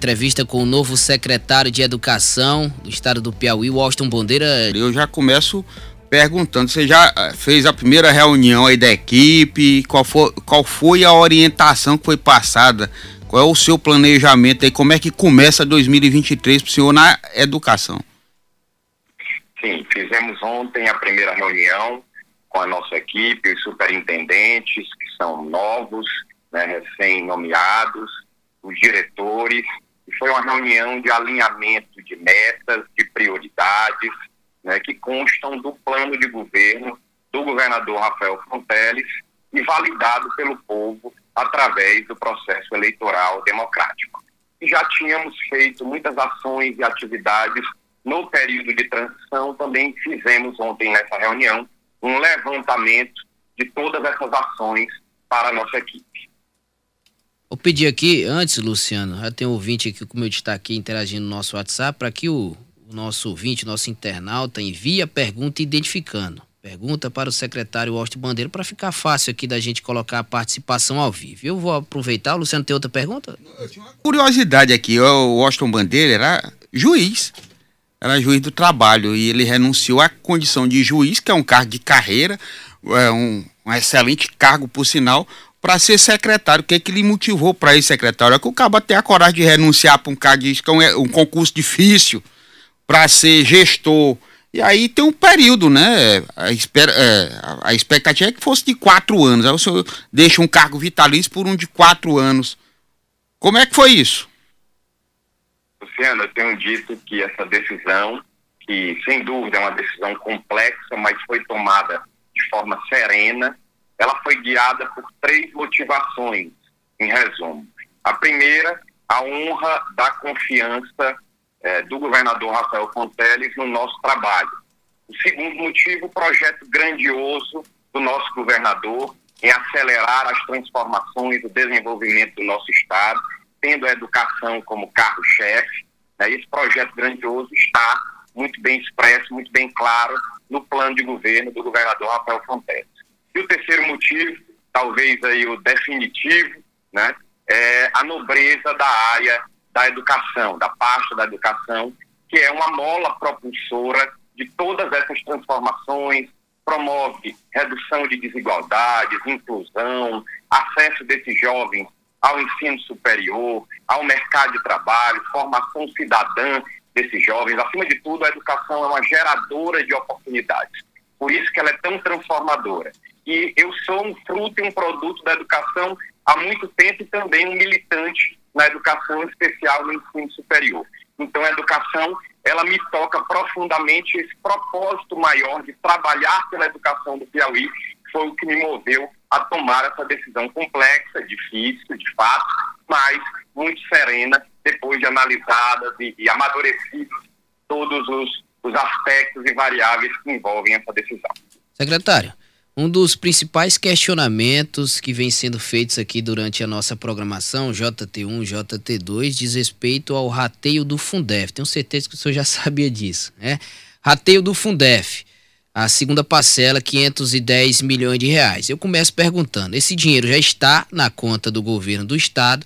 Entrevista com o novo secretário de Educação do estado do Piauí, Washington Bandeira. Eu já começo perguntando, você já eh, fez a primeira reunião aí da equipe? Qual foi, qual foi a orientação que foi passada? Qual é o seu planejamento aí? Como é que começa 2023 para o senhor na educação? Sim, fizemos ontem a primeira reunião com a nossa equipe, os superintendentes, que são novos, né, recém-nomeados, os diretores, e foi uma reunião de alinhamento de metas, de prioridades, né, que constam do plano de governo do governador Rafael Fonteles e validado pelo povo através do processo eleitoral democrático. E já tínhamos feito muitas ações e atividades no período de transição, também fizemos ontem nessa reunião um levantamento de todas essas ações para a nossa equipe. Vou pedir aqui, antes, Luciano, já tem um ouvinte aqui, como eu está aqui interagindo no nosso WhatsApp, para que o, o, nosso ouvinte, nosso internauta, envie a pergunta identificando. Pergunta para o secretário Washington Bandeira para ficar fácil aqui da gente colocar a participação ao vivo. Eu vou aproveitar. Luciano tem outra pergunta? Curiosidade aqui. O Washington Bandeira era juiz. Era juiz do trabalho e ele renunciou à condição de juiz, que é um cargo de carreira, é um, um excelente cargo, por sinal, para ser secretário. O que, é que lhe motivou para ir secretário? É que o cabo tem a coragem de renunciar para um cargo é um, é um concurso difícil para ser gestor. E aí tem um período, né? A, esper, é, a expectativa é que fosse de quatro anos. Aí o senhor deixa um cargo vitalício por um de quatro anos. Como é que foi isso? Luciano, eu tenho dito que essa decisão, que sem dúvida é uma decisão complexa, mas foi tomada de forma serena, ela foi guiada por três motivações, em resumo. A primeira, a honra da confiança eh, do governador Rafael Fonteles no nosso trabalho. O segundo motivo, o projeto grandioso do nosso governador em acelerar as transformações, o desenvolvimento do nosso Estado, tendo a educação como carro-chefe. Né? Esse projeto grandioso está muito bem expresso, muito bem claro no plano de governo do governador Rafael Fonteles. E o terceiro motivo, talvez aí o definitivo, né, é a nobreza da área da educação, da pasta da educação, que é uma mola propulsora de todas essas transformações, promove redução de desigualdades, inclusão, acesso desses jovens ao ensino superior, ao mercado de trabalho, formação cidadã desses jovens. Acima de tudo, a educação é uma geradora de oportunidades. Por isso que ela é tão transformadora que eu sou um fruto e um produto da educação há muito tempo e também um militante na educação especial no ensino superior. Então, a educação, ela me toca profundamente esse propósito maior de trabalhar pela educação do Piauí, foi o que me moveu a tomar essa decisão complexa, difícil, de fato, mas muito serena, depois de analisadas e, e amadurecidos todos os, os aspectos e variáveis que envolvem essa decisão. Secretário, um dos principais questionamentos que vem sendo feitos aqui durante a nossa programação, JT1, JT2, diz respeito ao rateio do Fundef. Tenho certeza que o senhor já sabia disso, né? Rateio do Fundef, a segunda parcela, 510 milhões de reais. Eu começo perguntando: esse dinheiro já está na conta do governo do estado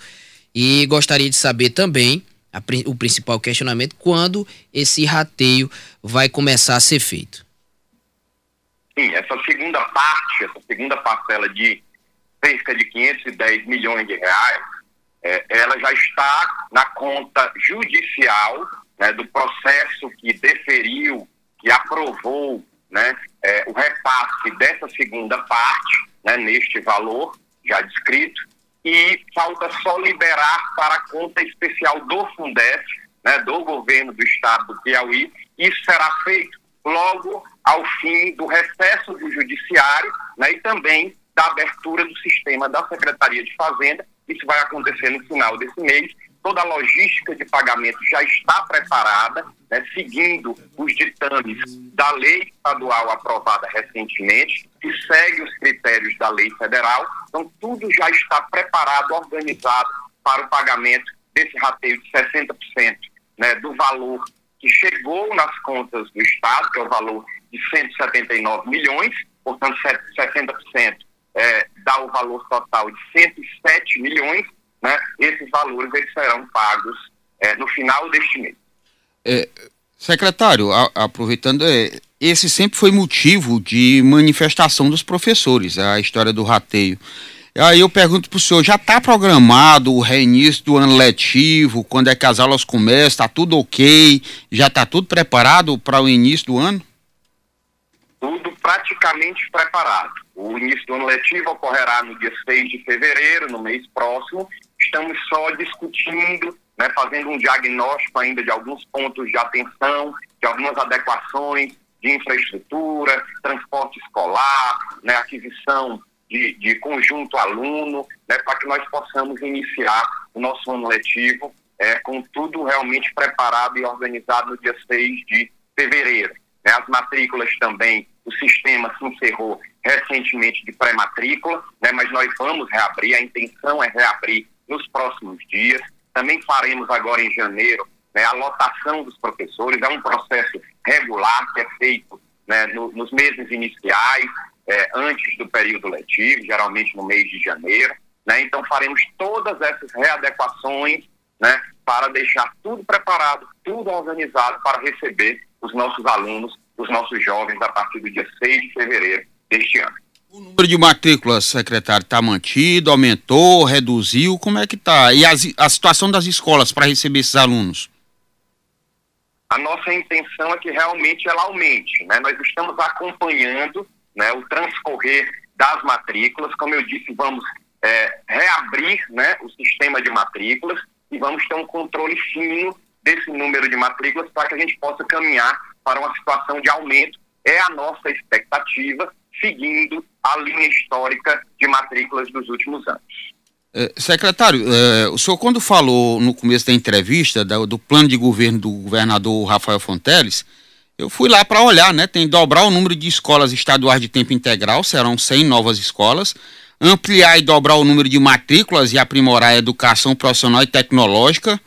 e gostaria de saber também a, o principal questionamento: quando esse rateio vai começar a ser feito? Sim, essa segunda parte, essa segunda parcela de cerca de 510 milhões de reais, é, ela já está na conta judicial né, do processo que deferiu, que aprovou né, é, o repasse dessa segunda parte, né, neste valor já descrito, e falta só liberar para a conta especial do Fundef, né, do governo do estado do Piauí. Isso será feito logo ao fim do recesso do judiciário né, e também da abertura do sistema da Secretaria de Fazenda. Isso vai acontecer no final desse mês. Toda a logística de pagamento já está preparada, né, seguindo os ditames da lei estadual aprovada recentemente, que segue os critérios da lei federal. Então, tudo já está preparado, organizado para o pagamento desse rateio de 60% né, do valor que chegou nas contas do Estado, que é o valor de 179 milhões, portanto 60% é, dá o valor total de 107 milhões, né? esses valores eles serão pagos é, no final deste mês. É, secretário, a, aproveitando, é, esse sempre foi motivo de manifestação dos professores, a história do rateio. Aí eu pergunto para o senhor, já está programado o reinício do ano letivo, quando é que as aulas começam, está tudo ok? Já está tudo preparado para o início do ano? Tudo praticamente preparado. O início do ano letivo ocorrerá no dia 6 de fevereiro, no mês próximo. Estamos só discutindo, né, fazendo um diagnóstico ainda de alguns pontos de atenção, de algumas adequações de infraestrutura, transporte escolar, né, aquisição de, de conjunto aluno, né, para que nós possamos iniciar o nosso ano letivo é, com tudo realmente preparado e organizado no dia 6 de fevereiro. Né, as matrículas também, o sistema se encerrou recentemente de pré-matrícula, né, mas nós vamos reabrir, a intenção é reabrir nos próximos dias. Também faremos agora em janeiro né, a lotação dos professores, é um processo regular que é feito né, no, nos meses iniciais, é, antes do período letivo, geralmente no mês de janeiro. Né? Então, faremos todas essas readequações né, para deixar tudo preparado, tudo organizado para receber os nossos alunos, os nossos jovens, a partir do dia 6 de fevereiro deste ano. O número de matrículas, secretário, está mantido, aumentou, reduziu? Como é que está? E as, a situação das escolas para receber esses alunos? A nossa intenção é que realmente ela aumente. Né? Nós estamos acompanhando né, o transcorrer das matrículas. Como eu disse, vamos é, reabrir né, o sistema de matrículas e vamos ter um controle fino desse número de matrículas para que a gente possa caminhar para uma situação de aumento. É a nossa expectativa, seguindo a linha histórica de matrículas dos últimos anos. É, secretário, é, o senhor quando falou no começo da entrevista do, do plano de governo do governador Rafael Fonteles, eu fui lá para olhar, né? Tem dobrar o número de escolas estaduais de tempo integral, serão 100 novas escolas, ampliar e dobrar o número de matrículas e aprimorar a educação profissional e tecnológica,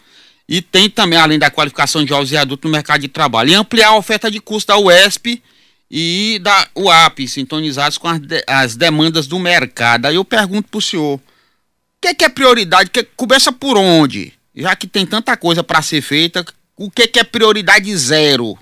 e tem também, além da qualificação de jovens e adultos no mercado de trabalho, e ampliar a oferta de curso da UESP e da UAP, sintonizados com as, de, as demandas do mercado. Aí eu pergunto para o senhor, o que é, que é prioridade? Que, começa por onde? Já que tem tanta coisa para ser feita, o que é, que é prioridade zero?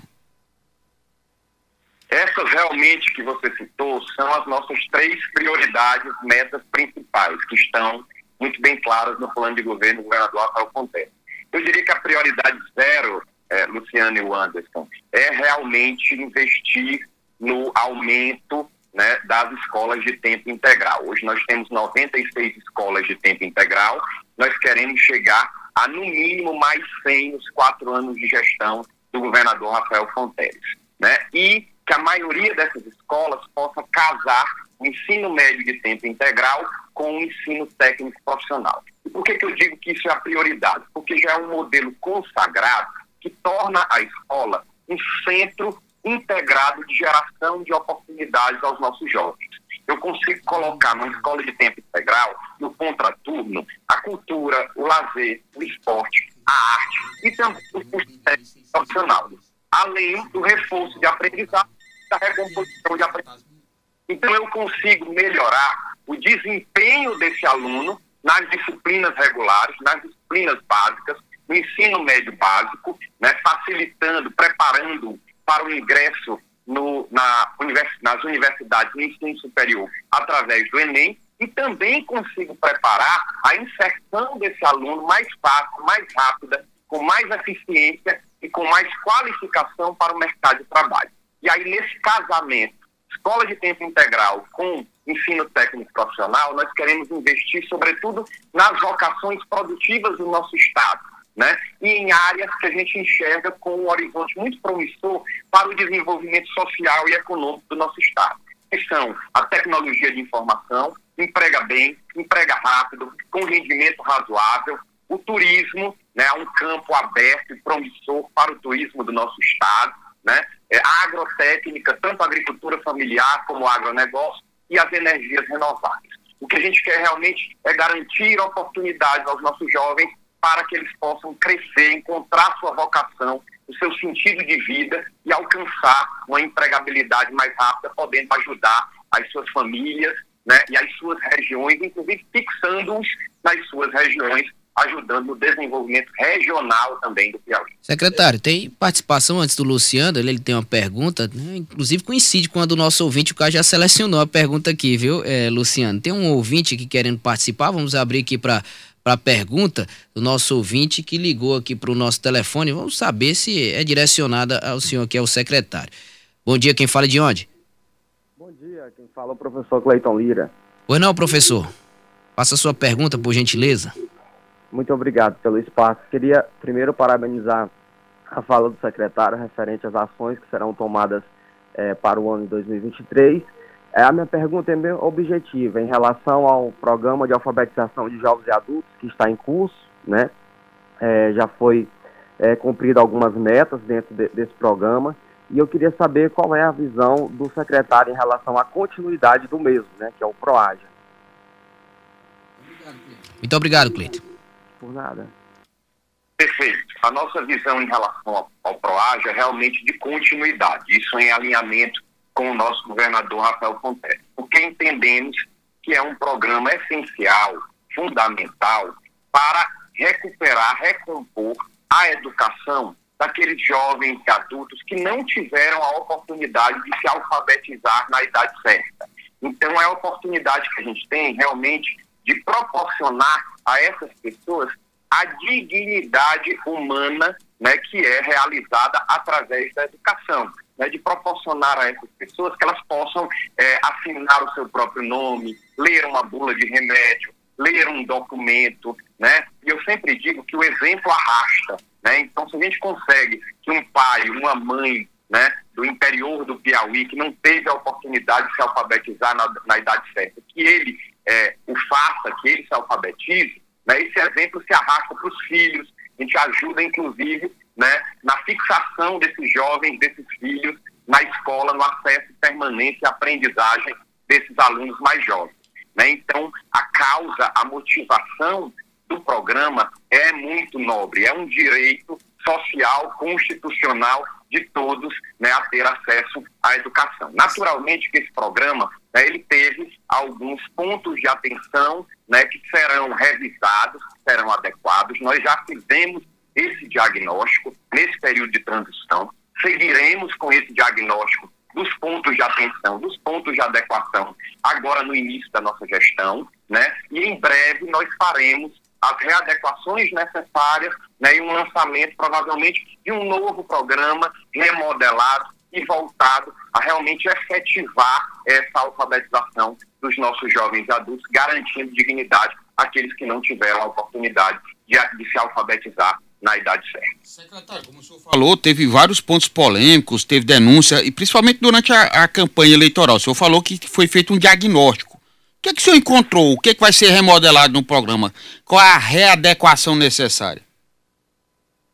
Essas realmente que você citou são as nossas três prioridades, metas principais, que estão muito bem claras no plano de governo do governador Rafael Fonteles. Eu diria que a prioridade zero, é, Luciano e Anderson, é realmente investir no aumento né, das escolas de tempo integral. Hoje nós temos 96 escolas de tempo integral, nós queremos chegar a no mínimo mais 100 nos quatro anos de gestão do governador Rafael Fonteles. Né? E que a maioria dessas escolas possa casar o ensino médio de tempo integral com o ensino técnico profissional. E por que, que eu digo que isso é a prioridade? Porque já é um modelo consagrado que torna a escola um centro integrado de geração de oportunidades aos nossos jovens. Eu consigo colocar numa escola de tempo integral, no contraturno, a cultura, o lazer, o esporte, a arte e também o curso profissional, além do reforço de aprendizagem da recomposição de aprendizagem. Então, eu consigo melhorar o desempenho desse aluno nas disciplinas regulares, nas disciplinas básicas, no ensino médio básico, né, facilitando, preparando para o ingresso no, na univers, nas universidades no ensino superior através do Enem e também consigo preparar a inserção desse aluno mais fácil, mais rápida, com mais eficiência e com mais qualificação para o mercado de trabalho. E aí, nesse casamento, escola de tempo integral com ensino técnico profissional, nós queremos investir, sobretudo, nas vocações produtivas do nosso Estado, né? E em áreas que a gente enxerga com um horizonte muito promissor para o desenvolvimento social e econômico do nosso Estado. Que são a tecnologia de informação, emprega bem, emprega rápido, com rendimento razoável, o turismo, né, um campo aberto e promissor para o turismo do nosso Estado, né? é, agrotécnica, tanto a agricultura familiar como o agronegócio e as energias renováveis. O que a gente quer realmente é garantir oportunidades aos nossos jovens para que eles possam crescer, encontrar sua vocação, o seu sentido de vida e alcançar uma empregabilidade mais rápida, podendo ajudar as suas famílias né, e as suas regiões, inclusive fixando-os nas suas regiões ajudando no desenvolvimento regional também do Piauí. Secretário, tem participação antes do Luciano, ele, ele tem uma pergunta, né? inclusive coincide com a do nosso ouvinte, o cara já selecionou a pergunta aqui, viu, é, Luciano? Tem um ouvinte aqui querendo participar, vamos abrir aqui para para a pergunta do nosso ouvinte que ligou aqui para o nosso telefone. Vamos saber se é direcionada ao senhor que é o secretário. Bom dia, quem fala de onde? Bom dia, quem fala é o professor Cleiton Lira. Pois não, professor. Faça a sua pergunta, por gentileza. Muito obrigado pelo espaço. Queria primeiro parabenizar a fala do secretário referente às ações que serão tomadas é, para o ano de 2023. É, a minha pergunta é bem objetiva em relação ao programa de alfabetização de jovens e adultos que está em curso, né? É, já foi é, cumprido algumas metas dentro de, desse programa e eu queria saber qual é a visão do secretário em relação à continuidade do mesmo, né? Que é o PROAGA. Muito obrigado, Cleiton por nada. Perfeito. A nossa visão em relação ao, PROAGE é realmente de continuidade. Isso em alinhamento com o nosso governador Rafael Fontes. Porque entendemos que é um programa essencial, fundamental, para recuperar, recompor a educação daqueles jovens e adultos que não tiveram a oportunidade de se alfabetizar na idade certa. Então, é a oportunidade que a gente tem realmente de proporcionar a essas pessoas a dignidade humana né, que é realizada através da educação, né, de proporcionar a essas pessoas que elas possam é, assinar o seu próprio nome, ler uma bula de remédio, ler um documento, né? E eu sempre digo que o exemplo arrasta, né? Então, se a gente consegue que um pai, uma mãe, né, do interior do Piauí, que não teve a oportunidade de se alfabetizar na, na idade certa, que ele é, o faça, que ele se alfabetize, né, esse exemplo se arrasta para os filhos, a gente ajuda, inclusive, né, na fixação desses jovens, desses filhos, na escola, no acesso permanente à aprendizagem desses alunos mais jovens. Né? Então, a causa, a motivação do programa é muito nobre, é um direito social, constitucional de todos né, a ter acesso à educação. Naturalmente que esse programa né, ele teve alguns pontos de atenção né, que serão revisados, serão adequados. Nós já fizemos esse diagnóstico nesse período de transição, seguiremos com esse diagnóstico dos pontos de atenção, dos pontos de adequação, agora no início da nossa gestão, né? E em breve nós faremos as readequações necessárias né, e um lançamento, provavelmente, de um novo programa remodelado e voltado a realmente efetivar essa alfabetização dos nossos jovens adultos, garantindo dignidade àqueles que não tiveram a oportunidade de, de se alfabetizar na idade certa. Secretário, como o senhor falou, teve vários pontos polêmicos, teve denúncia, e principalmente durante a, a campanha eleitoral. O senhor falou que foi feito um diagnóstico que, é que o senhor encontrou? O que, é que vai ser remodelado no programa? Qual é a readequação necessária?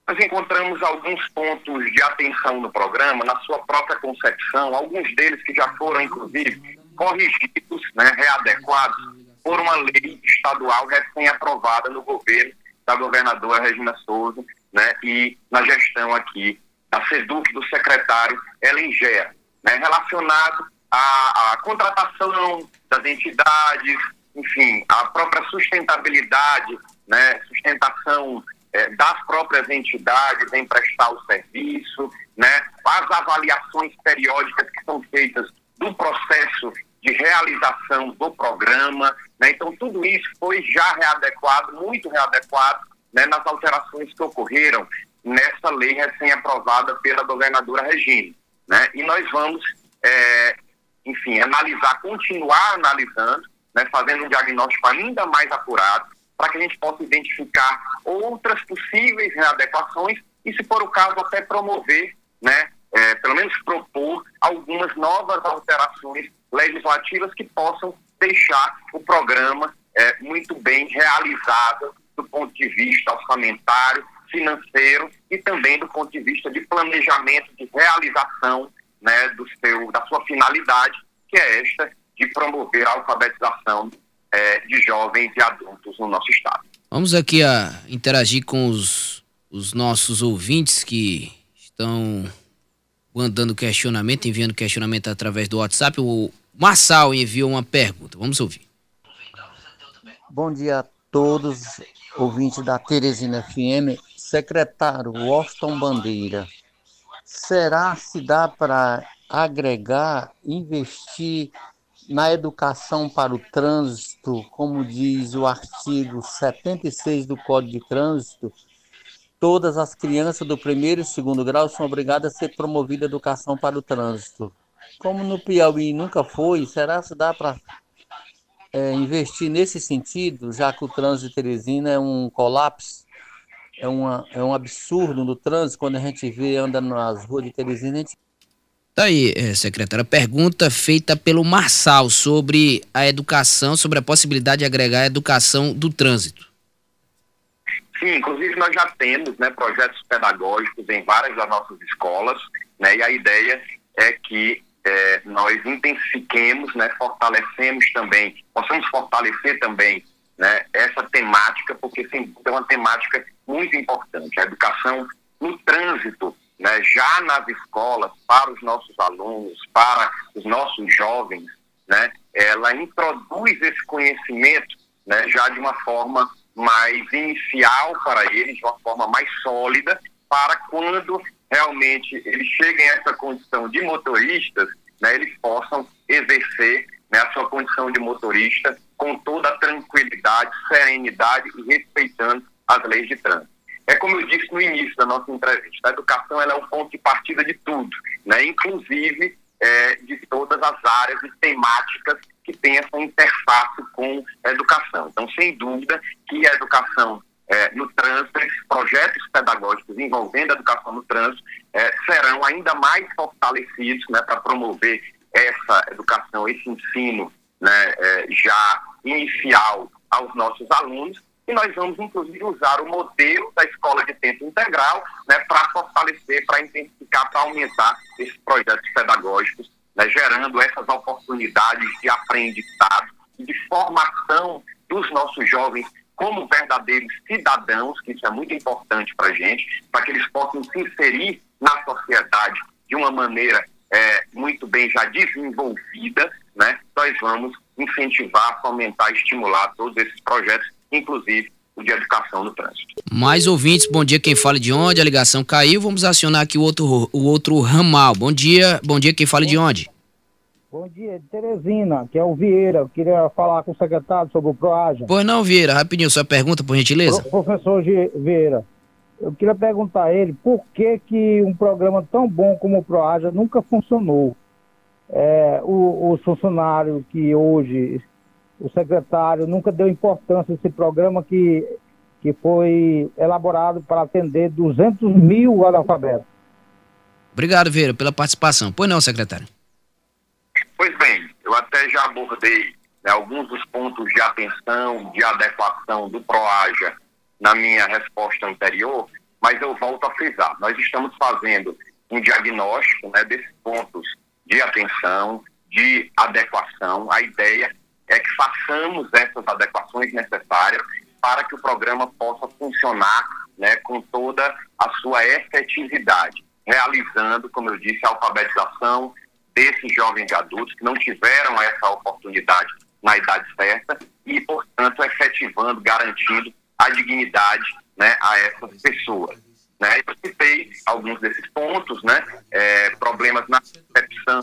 Nós encontramos alguns pontos de atenção no programa, na sua própria concepção, alguns deles que já foram, inclusive, corrigidos, né, readequados por uma lei estadual recém-aprovada no governo da governadora Regina Souza né, e na gestão aqui da SEDUC do secretário Ellen Gera, né, relacionado à, à contratação das entidades, enfim, a própria sustentabilidade, né, sustentação é, das próprias entidades em prestar o serviço, né, as avaliações periódicas que são feitas do processo de realização do programa. Né, então, tudo isso foi já readequado, muito readequado, né, nas alterações que ocorreram nessa lei recém-aprovada pela governadora Regina. Né, e nós vamos é, enfim, analisar, continuar analisando, né, fazendo um diagnóstico ainda mais apurado, para que a gente possa identificar outras possíveis readequações e, se for o caso, até promover, né, é, pelo menos propor algumas novas alterações legislativas que possam deixar o programa é, muito bem realizado do ponto de vista orçamentário, financeiro e também do ponto de vista de planejamento de realização né, do seu, da sua finalidade, que é esta de promover a alfabetização é, de jovens e adultos no nosso estado. Vamos aqui a interagir com os, os nossos ouvintes que estão mandando questionamento, enviando questionamento através do WhatsApp. O Marçal enviou uma pergunta. Vamos ouvir. Bom dia todos, ouvintes da Teresina FM. Secretário Washington Bandeira, será se dá para agregar, investir na educação para o trânsito, como diz o artigo 76 do Código de Trânsito, todas as crianças do primeiro e segundo grau são obrigadas a ser promovidas à educação para o trânsito. Como no Piauí nunca foi, será que dá para é, investir nesse sentido, já que o trânsito de Teresina é um colapso, é, uma, é um absurdo no trânsito, quando a gente vê, anda nas ruas de Teresina, a gente Tá aí, é, secretária, pergunta feita pelo Marçal sobre a educação, sobre a possibilidade de agregar a educação do trânsito. Sim, inclusive nós já temos né, projetos pedagógicos em várias das nossas escolas, né, e a ideia é que é, nós intensifiquemos, né, fortalecemos também, possamos fortalecer também né, essa temática, porque sim, é uma temática muito importante. A educação no trânsito né, já nas escolas, para os nossos alunos, para os nossos jovens, né, ela introduz esse conhecimento né, já de uma forma mais inicial para eles, de uma forma mais sólida, para quando realmente eles cheguem a essa condição de motoristas, né, eles possam exercer né, a sua condição de motorista com toda a tranquilidade, serenidade e respeitando as leis de trânsito. É como eu disse no início da nossa entrevista, a educação é um ponto de partida de tudo, né? inclusive é, de todas as áreas e temáticas que tem essa interface com a educação. Então, sem dúvida que a educação é, no trânsito, esses projetos pedagógicos envolvendo a educação no trânsito é, serão ainda mais fortalecidos né, para promover essa educação, esse ensino né, é, já inicial aos nossos alunos e nós vamos, inclusive, usar o modelo da escola de tempo integral né, para fortalecer, para intensificar, para aumentar esses projetos pedagógicos, né, gerando essas oportunidades de aprendizado e de formação dos nossos jovens como verdadeiros cidadãos, que isso é muito importante para a gente, para que eles possam se inserir na sociedade de uma maneira é, muito bem já desenvolvida, né? Nós vamos incentivar, fomentar, estimular todos esses projetos inclusive o de educação no trânsito. Mais ouvintes, bom dia, quem fala de onde? A ligação caiu, vamos acionar aqui o outro, o outro ramal. Bom dia, bom dia, quem fala de onde? Bom dia, Teresina, que é o Vieira. Eu queria falar com o secretário sobre o PROAJA. Pois não, Vieira, rapidinho, sua pergunta, por gentileza. Pro, professor Vieira, eu queria perguntar a ele por que, que um programa tão bom como o PROAJA nunca funcionou. É, o, os funcionários que hoje o secretário nunca deu importância a esse programa que, que foi elaborado para atender 200 mil analfabetos. Obrigado, Vieira, pela participação. Pois não, secretário. Pois bem, eu até já abordei né, alguns dos pontos de atenção, de adequação do PROAJA na minha resposta anterior, mas eu volto a frisar. Nós estamos fazendo um diagnóstico né, desses pontos de atenção, de adequação. A ideia é que façamos essas adequações necessárias para que o programa possa funcionar né, com toda a sua efetividade, realizando, como eu disse, a alfabetização desses jovens e adultos que não tiveram essa oportunidade na idade certa e, portanto, efetivando, garantindo a dignidade né, a essas pessoas. Né? Eu citei alguns desses pontos, né, é, problemas na percepção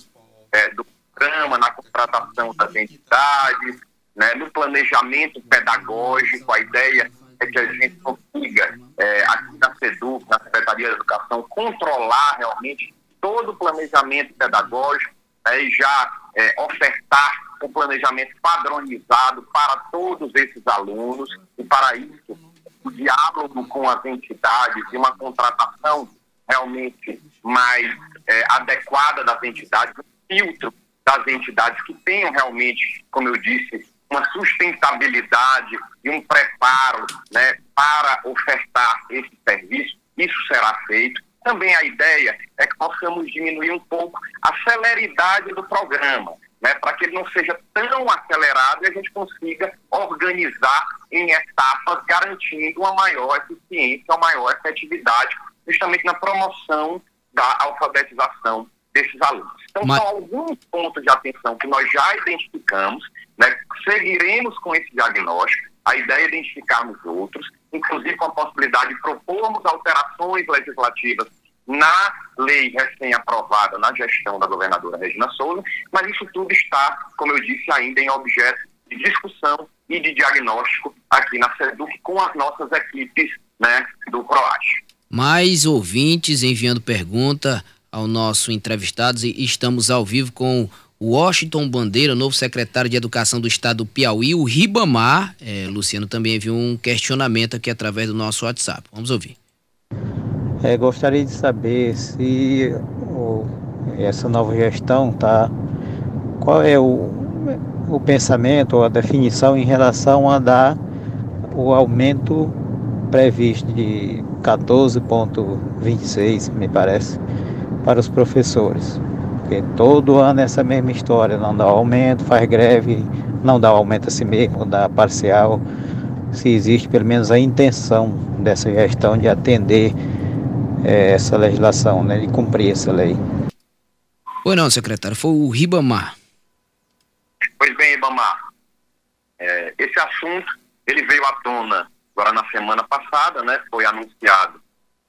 é, do programa, na contratação das entidades, né, no planejamento pedagógico, a ideia é que a gente consiga, é, aqui na SEDUC, na Secretaria de Educação, controlar realmente todo o planejamento pedagógico né, e já é, ofertar um planejamento padronizado para todos esses alunos. E para isso o diálogo com as entidades e uma contratação realmente mais é, adequada das entidades, um filtro das entidades que tenham realmente, como eu disse, uma sustentabilidade e um preparo né, para ofertar esse serviço, isso será feito. Também a ideia é que possamos diminuir um pouco a celeridade do programa, né, para que ele não seja tão acelerado e a gente consiga organizar em etapas, garantindo uma maior eficiência, uma maior efetividade, justamente na promoção da alfabetização desses alunos. Então, Mas... são alguns pontos de atenção que nós já identificamos, né? seguiremos com esse diagnóstico. a ideia é identificarmos outros, inclusive com a possibilidade de propormos alterações legislativas na lei recém-aprovada na gestão da governadora Regina Souza, mas isso tudo está, como eu disse, ainda em objeto de discussão e de diagnóstico aqui na SEDUC com as nossas equipes né, do PROAS. Mais ouvintes enviando pergunta ao nosso entrevistado e estamos ao vivo com o Washington Bandeira, novo secretário de Educação do Estado do Piauí, o Ribamar. É, Luciano também enviou um questionamento aqui através do nosso WhatsApp. Vamos ouvir. É, gostaria de saber se o, essa nova gestão tá. Qual é o, o pensamento ou a definição em relação a dar o aumento previsto de 14,26, me parece, para os professores. Porque todo ano é essa mesma história, não dá aumento, faz greve, não dá aumento a si mesmo, dá parcial. Se existe pelo menos a intenção dessa gestão de atender é, essa legislação, né, de cumprir essa lei. Foi não, secretário, foi o Ribamar. Pois bem, Ribamar, é, esse assunto ele veio à tona agora na semana passada, né, foi anunciado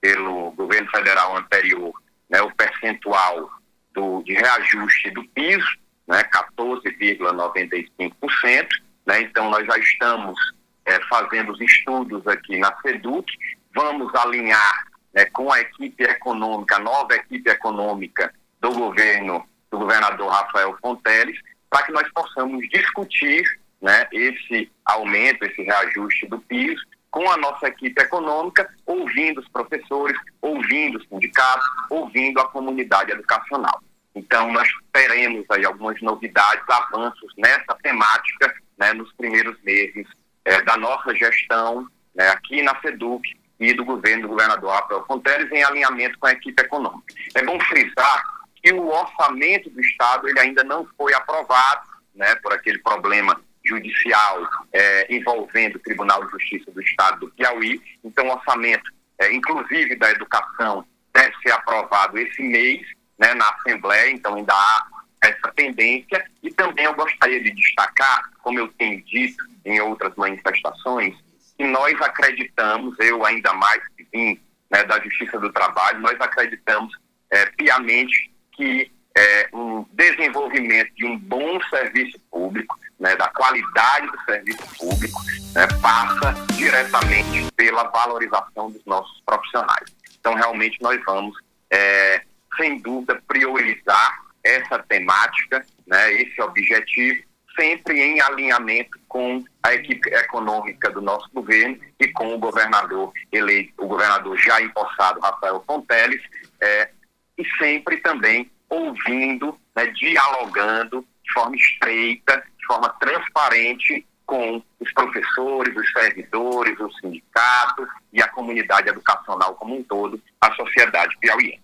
pelo governo federal anterior né, o percentual do, de reajuste do piso, né, 14,95%. Né, então, nós já estamos é, fazendo os estudos aqui na SEDUC, vamos alinhar né, com a equipe econômica, a nova equipe econômica do governo, do governador Rafael Fonteles, para que nós possamos discutir né, esse aumento, esse reajuste do piso com a nossa equipe econômica, ouvindo os professores, ouvindo os sindicatos, ouvindo a comunidade educacional. Então, nós teremos aí algumas novidades, avanços nessa temática né, nos primeiros meses é, da nossa gestão né, aqui na SEDUC e do governo do governador Rafael Fonteles em alinhamento com a equipe econômica. É bom frisar que o orçamento do Estado ele ainda não foi aprovado né, por aquele problema judicial é, envolvendo o Tribunal de Justiça do Estado do Piauí. Então, o orçamento, é, inclusive da educação, deve ser aprovado esse mês né, na Assembleia, então ainda há essa tendência. E também eu gostaria de destacar, como eu tenho dito em outras manifestações, que nós acreditamos, eu ainda mais que vim né, da Justiça do Trabalho, nós acreditamos é, piamente que é, um desenvolvimento de um bom serviço público, né, da qualidade do serviço público, né, passa diretamente pela valorização dos nossos profissionais. Então, realmente, nós vamos, é, sem dúvida, priorizar essa temática, né, esse objetivo, sempre em alinhamento com a equipe econômica do nosso governo e com o governador eleito, o governador já empossado, Rafael Fonteles, é, e sempre também ouvindo, né, dialogando de forma estreita forma transparente com os professores, os servidores, os sindicatos e a comunidade educacional como um todo, a sociedade piauiense.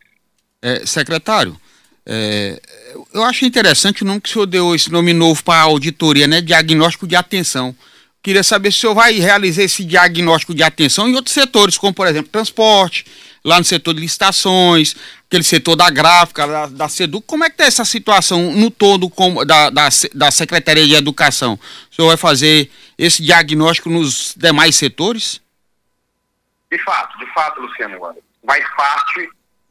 É, secretário, é, eu acho interessante o nome que o senhor deu, esse nome novo para a auditoria, né? Diagnóstico de atenção. Queria saber se o senhor vai realizar esse diagnóstico de atenção em outros setores, como por exemplo transporte, lá no setor de licitações, aquele setor da gráfica, da, da SEDUC. Como é que está essa situação no todo com, da, da, da Secretaria de Educação? O senhor vai fazer esse diagnóstico nos demais setores? De fato, de fato, Luciano, vai parte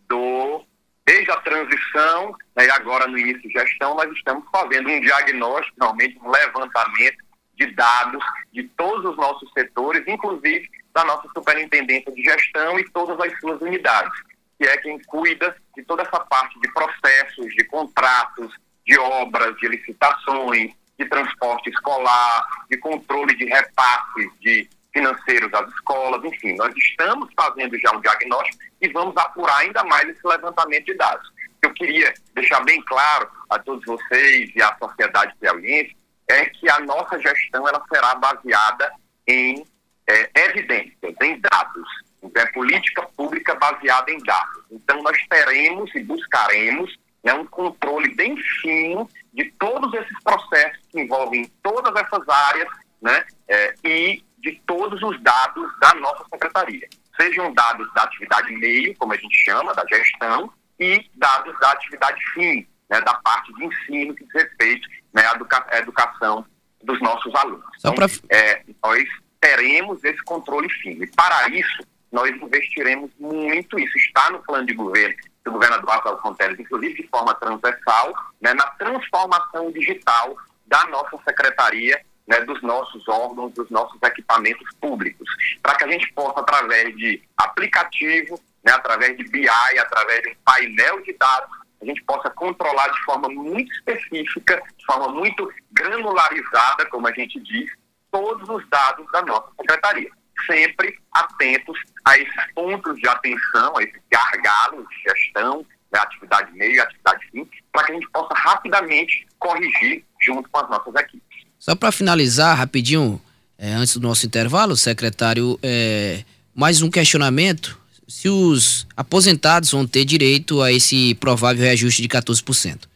do desde a transição né, agora no início de gestão, nós estamos fazendo um diagnóstico, realmente um levantamento de dados de todos os nossos setores, inclusive da nossa superintendência de gestão e todas as suas unidades, que é quem cuida de toda essa parte de processos, de contratos, de obras, de licitações, de transporte escolar, de controle de repasses de financeiros às escolas, enfim, nós estamos fazendo já um diagnóstico e vamos apurar ainda mais esse levantamento de dados. Eu queria deixar bem claro a todos vocês e à sociedade piauiense é que a nossa gestão ela será baseada em é, evidências, em dados. Então, é política pública baseada em dados. Então, nós teremos e buscaremos né, um controle bem fino de todos esses processos que envolvem todas essas áreas né, é, e de todos os dados da nossa secretaria. Sejam dados da atividade meio, como a gente chama, da gestão, e dados da atividade fim, né, da parte de ensino que diz respeito né, à educa educação dos nossos alunos. Então, pra... é, nós teremos esse controle fino. E para isso, nós investiremos muito, isso está no plano de governo do governador Rafael Fonteles, inclusive de forma transversal, né, na transformação digital da nossa secretaria, né, dos nossos órgãos, dos nossos equipamentos públicos, para que a gente possa, através de aplicativo, né, através de BI, através de um painel de dados, a gente possa controlar de forma muito específica, de forma muito granularizada, como a gente diz, todos os dados da nossa secretaria. Sempre atentos a esses pontos de atenção, a esses gargalos de gestão, da atividade meio e atividade fim, para que a gente possa rapidamente corrigir junto com as nossas equipes. Só para finalizar, rapidinho, é, antes do nosso intervalo, secretário, é, mais um questionamento se os aposentados vão ter direito a esse provável reajuste de 14%.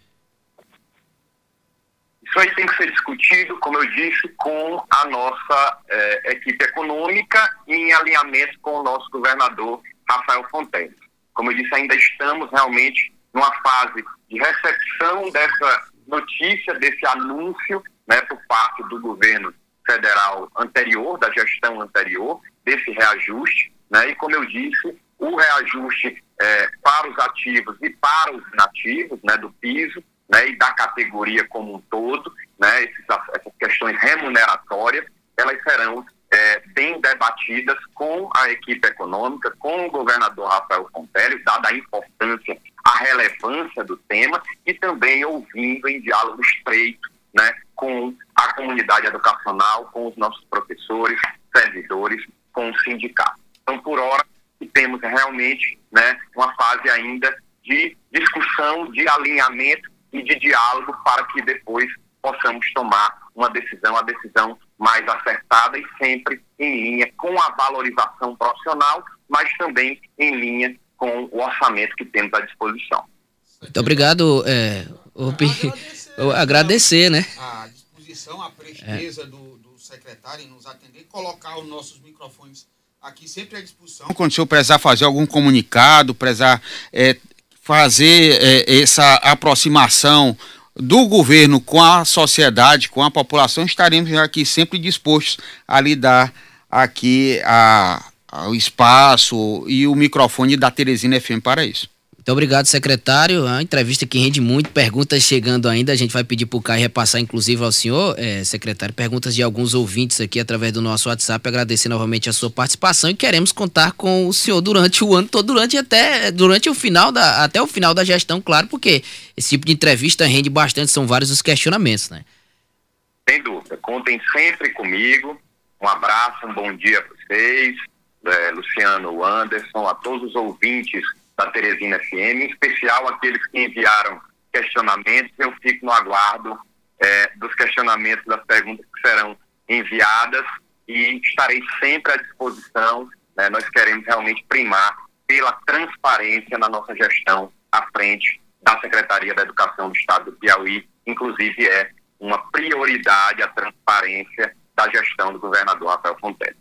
Isso aí tem que ser discutido, como eu disse, com a nossa eh, equipe econômica e em alinhamento com o nosso governador Rafael Fonteles. Como eu disse, ainda estamos realmente numa fase de recepção dessa notícia, desse anúncio, né, por parte do governo federal anterior, da gestão anterior, desse reajuste. Né? E como eu disse, o reajuste é, para os ativos e para os inativos né, do piso né, e da categoria como um todo, né, esses, essas questões remuneratórias, elas serão é, bem debatidas com a equipe econômica, com o governador Rafael Fonteles, dada a importância, a relevância do tema, e também ouvindo em diálogo estreito né, com a comunidade educacional, com os nossos professores, servidores, com o sindicato. Então, por hora, temos realmente né, uma fase ainda de discussão, de alinhamento e de diálogo para que depois possamos tomar uma decisão, a decisão mais acertada e sempre em linha com a valorização profissional, mas também em linha com o orçamento que temos à disposição. Muito obrigado, é, agradecer, agradecer, né? A disposição, a presteza é. do, do secretário em nos atender, colocar os nossos microfones aqui sempre à disposição. Quando o senhor precisar fazer algum comunicado, precisar é, fazer é, essa aproximação do governo com a sociedade, com a população, estaremos aqui sempre dispostos a lidar aqui a, a, o espaço e o microfone da Teresina FM para isso. Muito obrigado, secretário. A entrevista que rende muito, perguntas chegando ainda. A gente vai pedir para o Caio repassar, inclusive, ao senhor, é, secretário, perguntas de alguns ouvintes aqui através do nosso WhatsApp. Agradecer novamente a sua participação e queremos contar com o senhor durante o ano todo, durante até durante o final da, até o final da gestão, claro, porque esse tipo de entrevista rende bastante, são vários os questionamentos, né? Sem dúvida. Contem sempre comigo. Um abraço, um bom dia para vocês, é, Luciano, Anderson, a todos os ouvintes da Teresina FM, em especial aqueles que enviaram questionamentos. Eu fico no aguardo é, dos questionamentos, das perguntas que serão enviadas e estarei sempre à disposição. Né? Nós queremos realmente primar pela transparência na nossa gestão à frente da Secretaria da Educação do Estado do Piauí. Inclusive, é uma prioridade a transparência da gestão do governador Rafael Fontes.